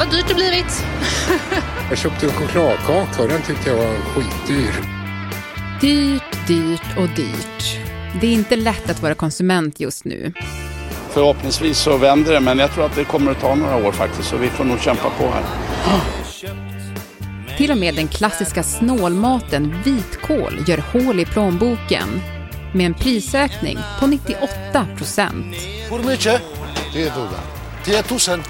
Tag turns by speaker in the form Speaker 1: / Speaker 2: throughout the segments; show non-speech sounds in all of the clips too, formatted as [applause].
Speaker 1: vad dyrt det blivit.
Speaker 2: jag köpte en chokladkaka och den tyckte jag var skitdyr.
Speaker 3: Dyrt, dyrt och dyrt. Det är inte lätt att vara konsument just nu.
Speaker 4: Förhoppningsvis så vänder det, men jag tror att det kommer att ta några år faktiskt, så vi får nog kämpa på här.
Speaker 3: Till och med den klassiska snålmaten vitkål gör hål i plånboken med en prisökning på 98 procent.
Speaker 5: Hur mycket? 10 000. 10 000?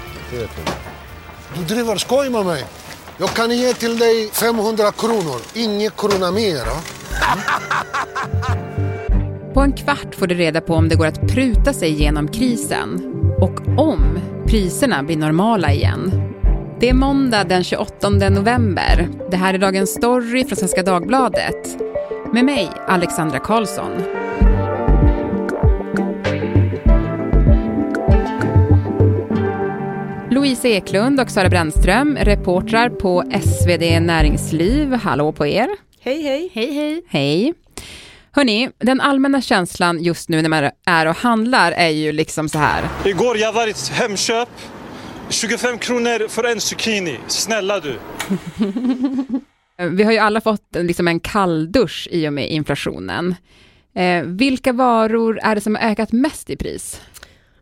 Speaker 5: Du driver skoj med mig. Jag kan ge till dig 500 kronor, ingen krona mer.
Speaker 3: På en kvart får du reda på om det går att pruta sig genom krisen och om priserna blir normala igen. Det är måndag den 28 november. Det här är Dagens Story från Svenska Dagbladet. Med mig, Alexandra Karlsson. Louise Eklund och Sara Brännström, reportrar på SvD Näringsliv. Hallå på er.
Speaker 6: Hej, hej.
Speaker 3: Hej, hej. Hej. Hörni, den allmänna känslan just nu när man är och handlar är ju liksom så här.
Speaker 7: Igår jag var i Hemköp. 25 kronor för en zucchini. Snälla du. [laughs]
Speaker 3: Vi har ju alla fått liksom en kalldusch i och med inflationen. Eh, vilka varor är det som har ökat mest i pris?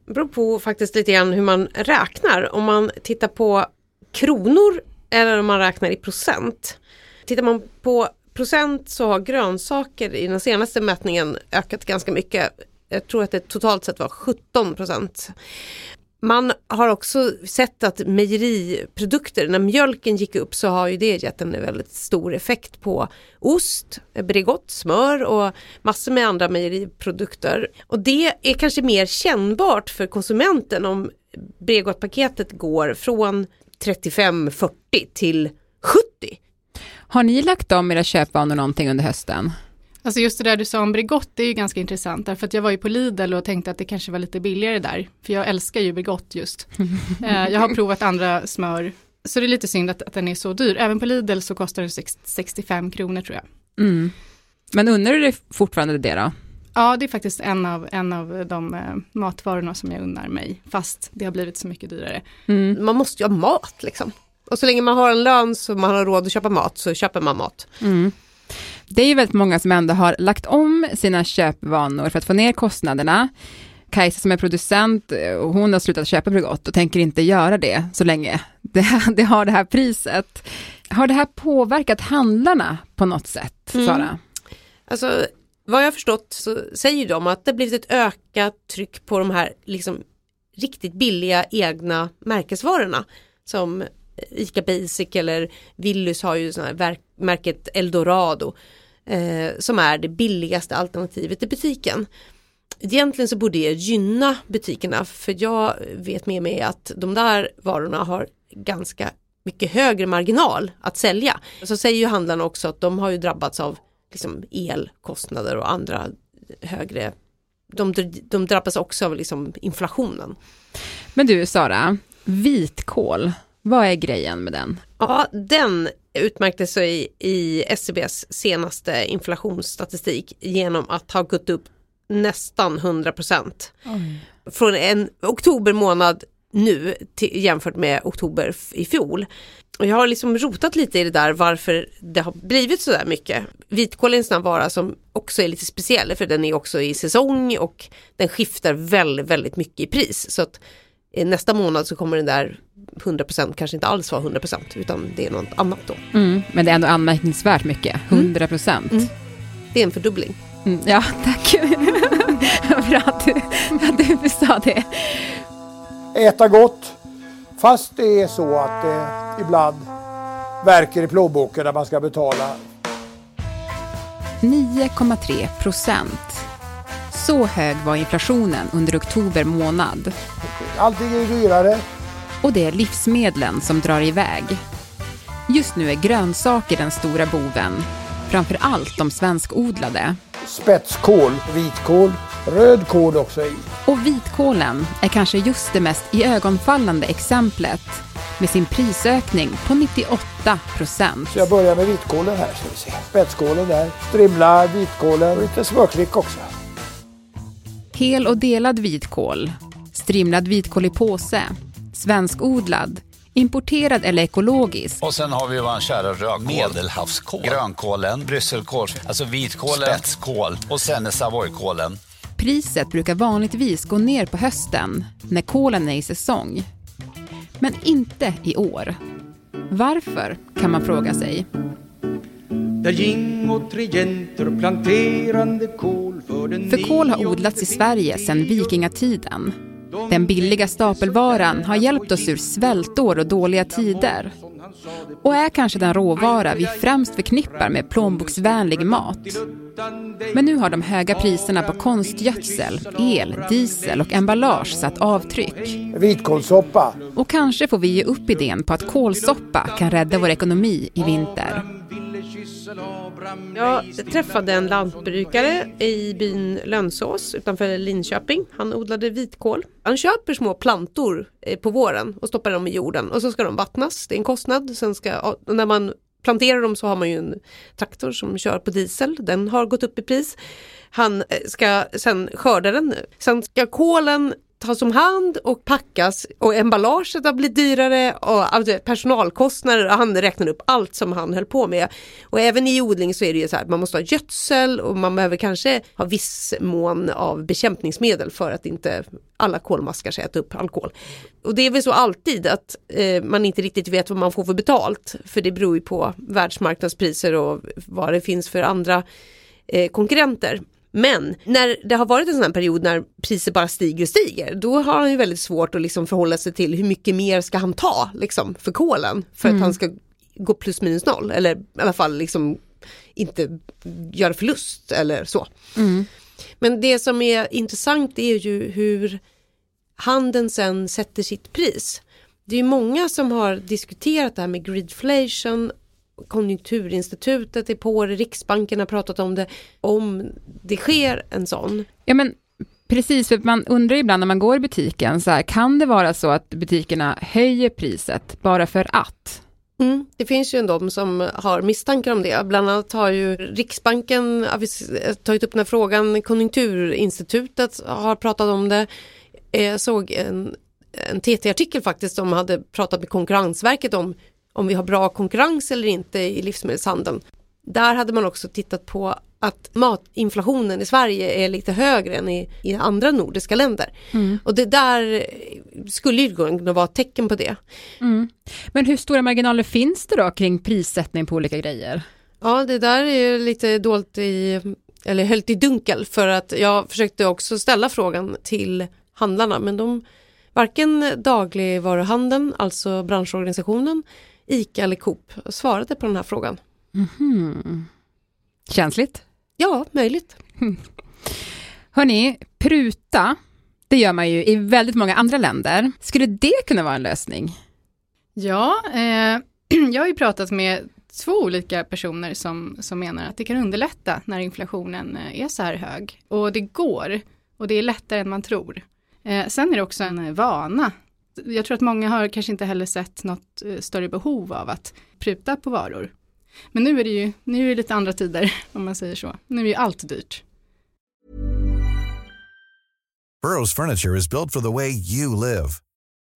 Speaker 6: Det beror på faktiskt lite grann hur man räknar. Om man tittar på kronor eller om man räknar i procent. Tittar man på procent så har grönsaker i den senaste mätningen ökat ganska mycket. Jag tror att det totalt sett var 17 procent. Man har också sett att mejeriprodukter, när mjölken gick upp så har ju det gett en väldigt stor effekt på ost, Bregott, smör och massor med andra mejeriprodukter. Och det är kanske mer kännbart för konsumenten om Bregottpaketet går från 35-40 till 70.
Speaker 3: Har ni lagt om era köpvanor någonting under hösten?
Speaker 8: Alltså just det där du sa om Bregott, det är ju ganska intressant, därför att jag var ju på Lidl och tänkte att det kanske var lite billigare där, för jag älskar ju Bregott just. [laughs] eh, jag har provat andra smör, så det är lite synd att, att den är så dyr. Även på Lidl så kostar den 65 kronor tror jag.
Speaker 3: Mm. Men undrar du fortfarande det då?
Speaker 8: Ja, det är faktiskt en av, en av de eh, matvarorna som jag unnar mig, fast det har blivit så mycket dyrare.
Speaker 6: Mm. Man måste ju ha mat liksom. Och så länge man har en lön så man har råd att köpa mat så köper man mat.
Speaker 3: Mm. Det är ju väldigt många som ändå har lagt om sina köpvanor för att få ner kostnaderna. Kajsa som är producent, och hon har slutat köpa Bregott och tänker inte göra det så länge [laughs] det, det, har det här priset. Har det här påverkat handlarna på något sätt, mm. Sara?
Speaker 6: Alltså, vad jag har förstått så säger de att det blivit ett ökat tryck på de här liksom, riktigt billiga egna märkesvarorna som ICA Basic eller Willys har ju sån här märket Eldorado eh, som är det billigaste alternativet i butiken. Egentligen så borde det gynna butikerna för jag vet med mig att de där varorna har ganska mycket högre marginal att sälja. Så säger ju handlarna också att de har ju drabbats av liksom elkostnader och andra högre de, de drabbas också av liksom inflationen.
Speaker 3: Men du Sara, vitkål, vad är grejen med den?
Speaker 6: Ja, den utmärkte sig i SCBs senaste inflationsstatistik genom att ha gått upp nästan 100 procent. Från en oktober månad nu till, jämfört med oktober i fjol. Och jag har liksom rotat lite i det där varför det har blivit så där mycket. Vitkål är en sån vara som också är lite speciell för den är också i säsong och den skiftar väldigt, väldigt mycket i pris. Så att nästa månad så kommer den där 100% kanske inte alls vara 100% utan det är något annat då.
Speaker 3: Mm, men det är ändå anmärkningsvärt mycket, 100%. Mm. Mm.
Speaker 6: Det är en fördubbling.
Speaker 3: Mm, ja, [laughs] tack. Bra att du, att du sa det.
Speaker 9: Äta gott, fast det är så att det ibland verkar i plånboken när man ska betala.
Speaker 3: 9,3 procent. Så hög var inflationen under oktober månad.
Speaker 9: Allting är dyrare.
Speaker 3: Och det är livsmedlen som drar iväg. Just nu är grönsaker den stora boven. Framför allt de svenskodlade.
Speaker 9: Spetskål, vitkål, rödkål också i.
Speaker 3: Och vitkålen är kanske just det mest iögonfallande exemplet med sin prisökning på 98 procent.
Speaker 9: Så jag börjar med vitkålen här. Ska vi se. Spetskålen där, strimla vitkålen och lite smörklick också.
Speaker 3: Hel och delad vitkål, strimlad vitkål i påse, svenskodlad Importerad eller ekologisk.
Speaker 1: Och sen har vi vår kära rödkål.
Speaker 10: Medelhavskål.
Speaker 1: Grönkålen, brysselkål, alltså vitkålen, spetskål och sen är savoykålen.
Speaker 3: Priset brukar vanligtvis gå ner på hösten när kålen är i säsong. Men inte i år. Varför, kan man fråga sig.
Speaker 11: Där gingo regenter planterande kål för den
Speaker 3: För kål har odlats i Sverige sedan vikingatiden. Den billiga stapelvaran har hjälpt oss ur svältår och dåliga tider. Och är kanske den råvara vi främst förknippar med plånboksvänlig mat. Men nu har de höga priserna på konstgödsel, el, diesel och emballage satt avtryck.
Speaker 9: Vitkålssoppa.
Speaker 3: Och kanske får vi ge upp idén på att kålsoppa kan rädda vår ekonomi i vinter.
Speaker 6: Jag träffade en lantbrukare i byn Lönsås utanför Linköping. Han odlade vitkål. Han köper små plantor eh, på våren och stoppar dem i jorden och så ska de vattnas. Det är en kostnad. Sen ska, när man planterar dem så har man ju en traktor som kör på diesel. Den har gått upp i pris. Han eh, ska sen skörda den. Sen ska kålen tas om hand och packas och emballaget har blivit dyrare och alltså, personalkostnader och han räknar upp allt som han höll på med. Och även i odling så är det ju så här, man måste ha gödsel och man behöver kanske ha viss mån av bekämpningsmedel för att inte alla kolmaskar ska äta upp alkohol. Och det är väl så alltid att eh, man inte riktigt vet vad man får för betalt för det beror ju på världsmarknadspriser och vad det finns för andra eh, konkurrenter. Men när det har varit en sån här period när priser bara stiger och stiger, då har han ju väldigt svårt att liksom förhålla sig till hur mycket mer ska han ta liksom, för kolen för
Speaker 3: Mm.
Speaker 6: att han ska gå plus minus noll eller i alla fall liksom inte göra förlust eller så.
Speaker 3: Mm.
Speaker 6: Men det som är intressant är ju hur handeln sen sätter sitt pris. Det är ju många som har diskuterat det här med greedflation Konjunkturinstitutet är på det, Riksbanken har pratat om det. Om det sker en sån.
Speaker 3: Ja, men precis, för man undrar ibland när man går i butiken, så här, kan det vara så att butikerna höjer priset bara för att?
Speaker 6: Mm, det finns ju en de som har misstankar om det. Bland annat har ju Riksbanken tagit upp den här frågan. Konjunkturinstitutet har pratat om det. Jag såg en, en TT-artikel faktiskt som hade pratat med Konkurrensverket om om vi har bra konkurrens eller inte i livsmedelshandeln. Där hade man också tittat på att matinflationen i Sverige är lite högre än i, i andra nordiska länder.
Speaker 3: Mm.
Speaker 6: Och det där skulle ju kunna vara ett tecken på det.
Speaker 3: Mm. Men hur stora marginaler finns det då kring prissättning på olika grejer?
Speaker 6: Ja, det där är ju lite dolt i, eller höljt i dunkel för att jag försökte också ställa frågan till handlarna men de, varken dagligvaruhandeln, alltså branschorganisationen, ICA eller Coop svarade på den här frågan.
Speaker 3: Mhm. Känsligt?
Speaker 6: Ja, möjligt. [laughs]
Speaker 3: Hörni, pruta, det gör man ju i väldigt många andra länder. Skulle det kunna vara en lösning?
Speaker 8: Ja, eh, [clears throat] jag har ju pratat med två olika personer som, som menar att det kan underlätta när inflationen eh, är så här hög. Och det går, och det är lättare än man tror. Eh, sen är det också en vana. Jag tror att många har kanske inte heller sett något eh, större behov av att pruta på varor. Men nu är det ju nu är det lite andra tider, [laughs] om man säger så. Nu är ju allt dyrt.
Speaker 12: Burrow's furniture is built for the way you live.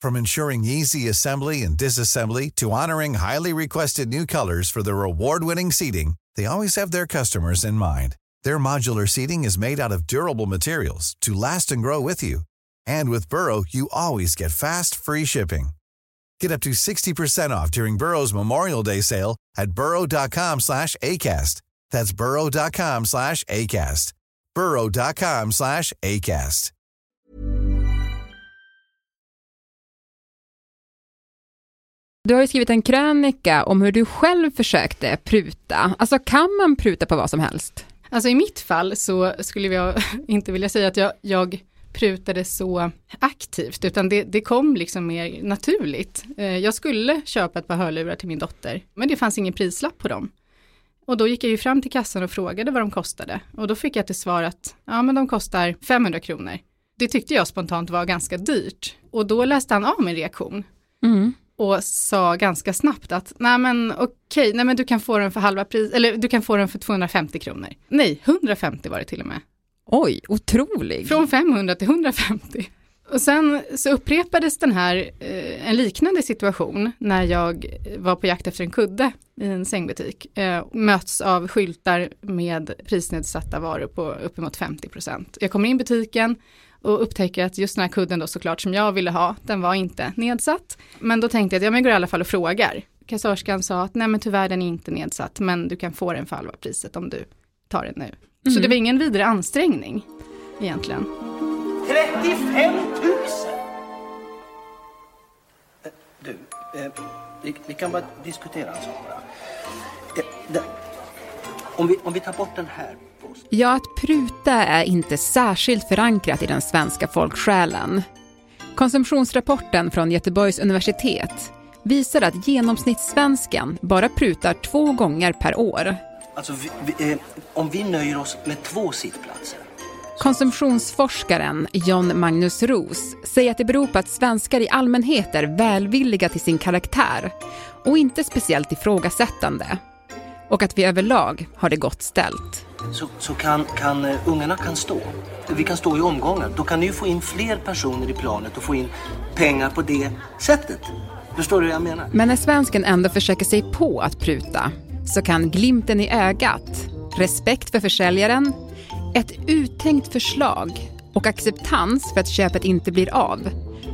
Speaker 12: From ensuring easy assembly and disassembly to honoring highly requested new colors for their award-winning seating, they always have their customers in mind. Their modular seating is made out of durable materials to last and grow with you. And with Burrow, you always get fast, free shipping. Get up to 60% off during Burrow's Memorial Day sale at burrow.com slash ACAST. That's burrow.com slash ACAST. burrow.com slash ACAST.
Speaker 3: Du har ju skrivit en krönika om hur du själv försökte pruta. Alltså kan man pruta på vad som helst?
Speaker 8: Alltså i mitt fall så skulle jag [laughs] inte vilja säga att jag, jag prutade så aktivt, utan det, det kom liksom mer naturligt. Eh, Jag skulle köpa ett par hörlurar till min dotter, men det fanns ingen prislapp på dem. Och då gick jag ju fram till kassan och frågade vad de kostade. Och då fick jag till svar att ja, men de kostar 500 kronor. Det tyckte jag spontant var ganska dyrt. Och då läste han av min reaktion
Speaker 3: Mm.
Speaker 8: och sa ganska snabbt att nej men okej, nej men du kan få den för halva pris, eller du kan få den för 250 kronor. Nej, 150 var det till och med.
Speaker 3: Oj, otrolig.
Speaker 8: Från 500 till 150. Och sen så upprepades den här, eh, en liknande situation när jag eh, var på jakt efter en kudde i en sängbutik. Eh, möts av skyltar med prisnedsatta varor på uppemot 50% Jag kommer in i butiken och upptäcker att just den här kudden då såklart som jag ville ha, den var inte nedsatt. Men då tänkte jag att ja, men jag går i alla fall och frågar. Kassörskan sa att nej men tyvärr den är inte nedsatt men du kan få den för halva priset om du tar den nu. Mm. Så det var ingen vidare ansträngning egentligen.
Speaker 10: 35 000! Du, eh, vi, vi, kan bara diskutera en sak bara. Det, det, om, vi, om vi tar bort den här
Speaker 3: Ja, att pruta är inte särskilt förankrat i den svenska folksjälen. Konsumtionsrapporten från Göteborgs universitet visar att genomsnittssvensken bara prutar två gånger per år.
Speaker 10: Alltså, vi, vi, eh, om vi nöjer oss med två sittplatser
Speaker 3: Konsumtionsforskaren John Magnus Ros säger att det beror på att svenskar i allmänhet är välvilliga till sin karaktär och inte speciellt ifrågasättande. Och att vi överlag har det gott ställt.
Speaker 10: Så, så kan, kan uh, ungarna kan stå. Vi kan stå i omgångar. Då kan ni få in fler personer i planet och få in pengar på det sättet. Förstår du vad jag menar?
Speaker 3: Men när svensken ändå försöker sig på att pruta så kan glimten i ögat, respekt för försäljaren ett uttänkt förslag och acceptans för att köpet inte blir av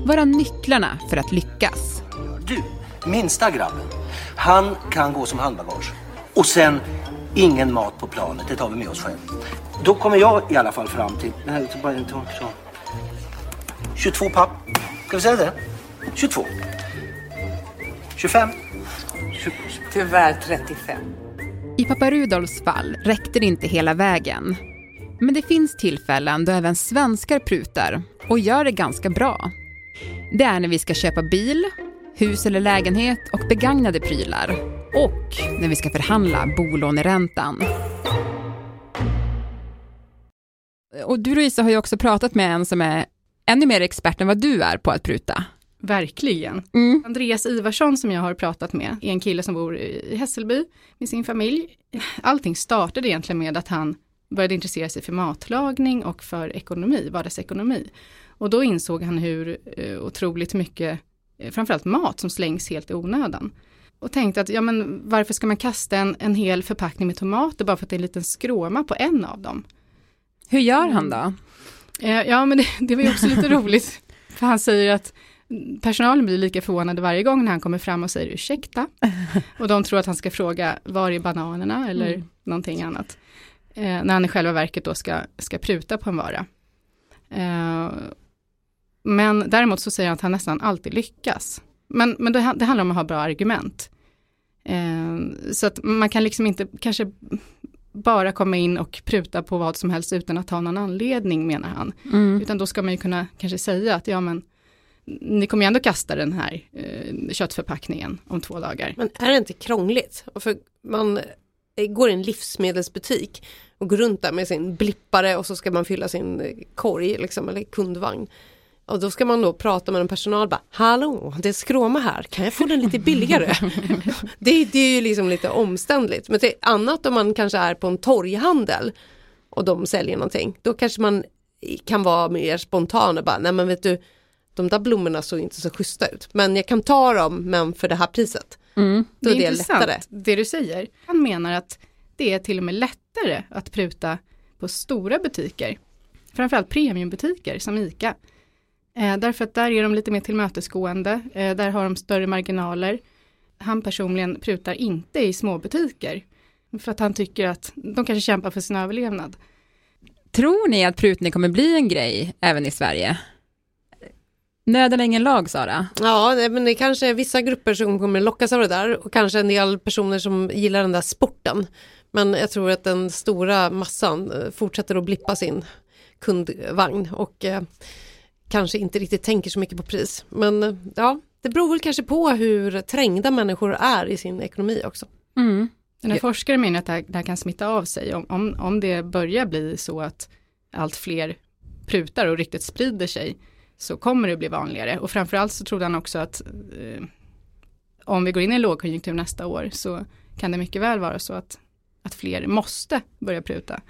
Speaker 3: vara nycklarna för att lyckas.
Speaker 10: Du, minsta grabben, han kan gå som handbagage. Och sen ingen mat på planet, det tar vi med oss själv. Då kommer jag i alla fall fram till... Bara en så. 22 papp. Ska vi säga det? 22. 25.
Speaker 13: Tyvärr 35.
Speaker 3: I pappa Rudolfs fall räckte det inte hela vägen. Men det finns tillfällen då även svenskar prutar och gör det ganska bra. Det är när vi ska köpa bil, hus eller lägenhet och begagnade prylar. Och när vi ska förhandla bolåneräntan. Och du Louisa har ju också pratat med en som är ännu mer expert än vad du är på att pruta.
Speaker 8: Verkligen. Mm. Andreas Ivarsson som jag har pratat med är en kille som bor i Hässelby med sin familj. Allting startade egentligen med att han började intressera sig för matlagning och för ekonomi, vardagsekonomi. Och då insåg han hur eh, otroligt mycket, eh, framförallt mat som slängs helt i onödan. Och tänkte att, ja men varför ska man kasta en, en hel förpackning med tomater bara för att det är en liten skråma på en av dem?
Speaker 3: Hur gör han då?
Speaker 8: Eh, ja men det, det var ju också lite [laughs] roligt. För han säger att personalen blir lika förvånade varje gång när han kommer fram och säger ursäkta. [laughs] Och de tror att han ska fråga var är bananerna eller mm. någonting annat eh, när han i själva verket då ska, ska pruta på en vara. Eh, men däremot så säger han att han nästan alltid lyckas. Men, men det, det handlar om att ha bra argument. Eh, så att man kan liksom inte kanske bara komma in och pruta på vad som helst utan att ha någon anledning menar han. Mm. Utan då ska man ju kunna kanske säga att ja men ni kommer ju ändå kasta den här eh, köttförpackningen om två dagar.
Speaker 6: Men är det inte krångligt? För man går i en livsmedelsbutik och går runt där med sin blippare och så ska man fylla sin korg liksom, eller kundvagn. Och då ska man då prata med en personal bara, hallå, det är skråma här, kan jag få den lite billigare? [laughs] det, det, är ju liksom lite omständligt. Men det är annat om man kanske är på en torghandel och de säljer någonting, då kanske man kan vara mer spontan och bara, nej men vet du, de där blommorna såg inte så schyssta ut, men jag kan ta dem, men för det här priset.
Speaker 8: Mm. Då det är, det intressant lättare. det du säger. Han menar att det är till och med lättare att pruta på stora butiker. Framförallt premiumbutiker som ICA. Eh, därför att där är de lite mer tillmötesgående, eh, där har de större marginaler. Han personligen prutar inte i småbutiker. För att han tycker att de kanske kämpar för sin överlevnad.
Speaker 3: Tror ni att prutning kommer bli en grej även i Sverige? Nöden är ingen lag, Sara.
Speaker 6: Ja, men det är kanske vissa grupper som kommer lockas av det där och kanske en del personer som gillar den där sporten. Men jag tror att den stora massan eh, fortsätter att blippa sin kundvagn och eh, kanske inte riktigt tänker så mycket på pris. Men eh, ja, det beror väl kanske på hur trängda människor är i sin ekonomi också.
Speaker 8: Mm. Den här forskaren menar att det här, det här, kan smitta av sig om, om, om det börjar bli så att allt fler prutar och riktigt sprider sig så kommer det bli vanligare och framförallt så trodde han också att eh, om vi går in i en lågkonjunktur nästa år så kan det mycket väl vara så att, att fler måste börja pruta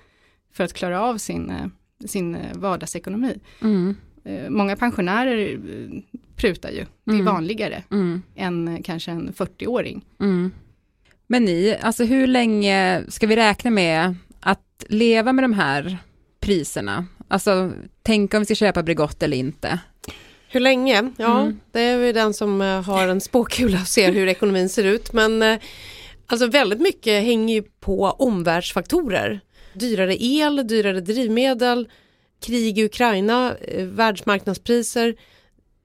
Speaker 8: för att klara av sin, eh, sin eh, vardagsekonomi. Mm. Eh, många pensionärer prutar ju. Det är
Speaker 3: Mm.
Speaker 8: vanligare
Speaker 3: Mm.
Speaker 8: än kanske en 40-åring.
Speaker 3: Mm. Men ni, alltså hur länge ska vi räkna med att leva med de här priserna? Alltså, tänk om vi ska köpa Bregott eller inte.
Speaker 6: Hur länge? Ja,
Speaker 3: Mm.
Speaker 6: det är ju den som eh, har en spåkula och ser hur ekonomin ser ut. Men eh, alltså väldigt mycket hänger ju på omvärldsfaktorer. Dyrare el, dyrare drivmedel, krig i Ukraina, eh, världsmarknadspriser.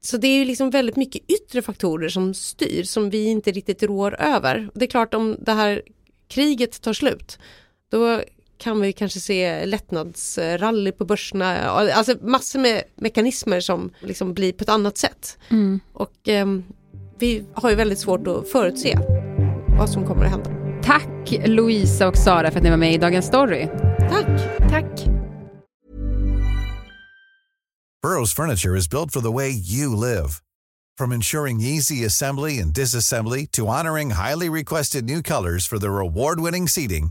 Speaker 6: Så det är ju liksom väldigt mycket yttre faktorer som styr som vi inte riktigt rår över. Det är klart om det här kriget tar slut, då kan vi kanske se lättnadsrally på börserna, alltså massor med mekanismer som liksom blir på ett annat sätt.
Speaker 3: Mm.
Speaker 6: Och ehm, vi har ju väldigt svårt att förutse vad som kommer att hända.
Speaker 3: Tack Louisa och Sara för att ni var med i Dagens Story.
Speaker 6: Tack!
Speaker 3: Tack!
Speaker 12: Burrow's furniture is built for the way you live. From ensuring easy assembly and disassembly to honoring highly requested new colors for their award-winning seating,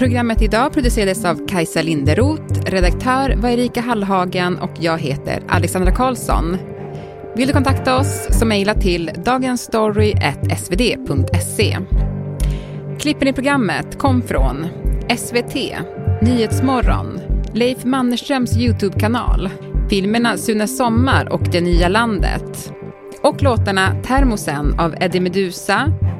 Speaker 3: Programmet idag producerades av Kajsa Linderoth, redaktör var Erika Hallhagen och jag heter Alexandra Karlsson. Vill du kontakta oss så mejla till dagensstory.svd.se. Klippen i programmet kom från SVT, Nyhetsmorgon, Leif Mannerströms YouTube-kanal, filmerna Sune Sommar och Det nya landet och låtarna Termosen av Eddie Meduza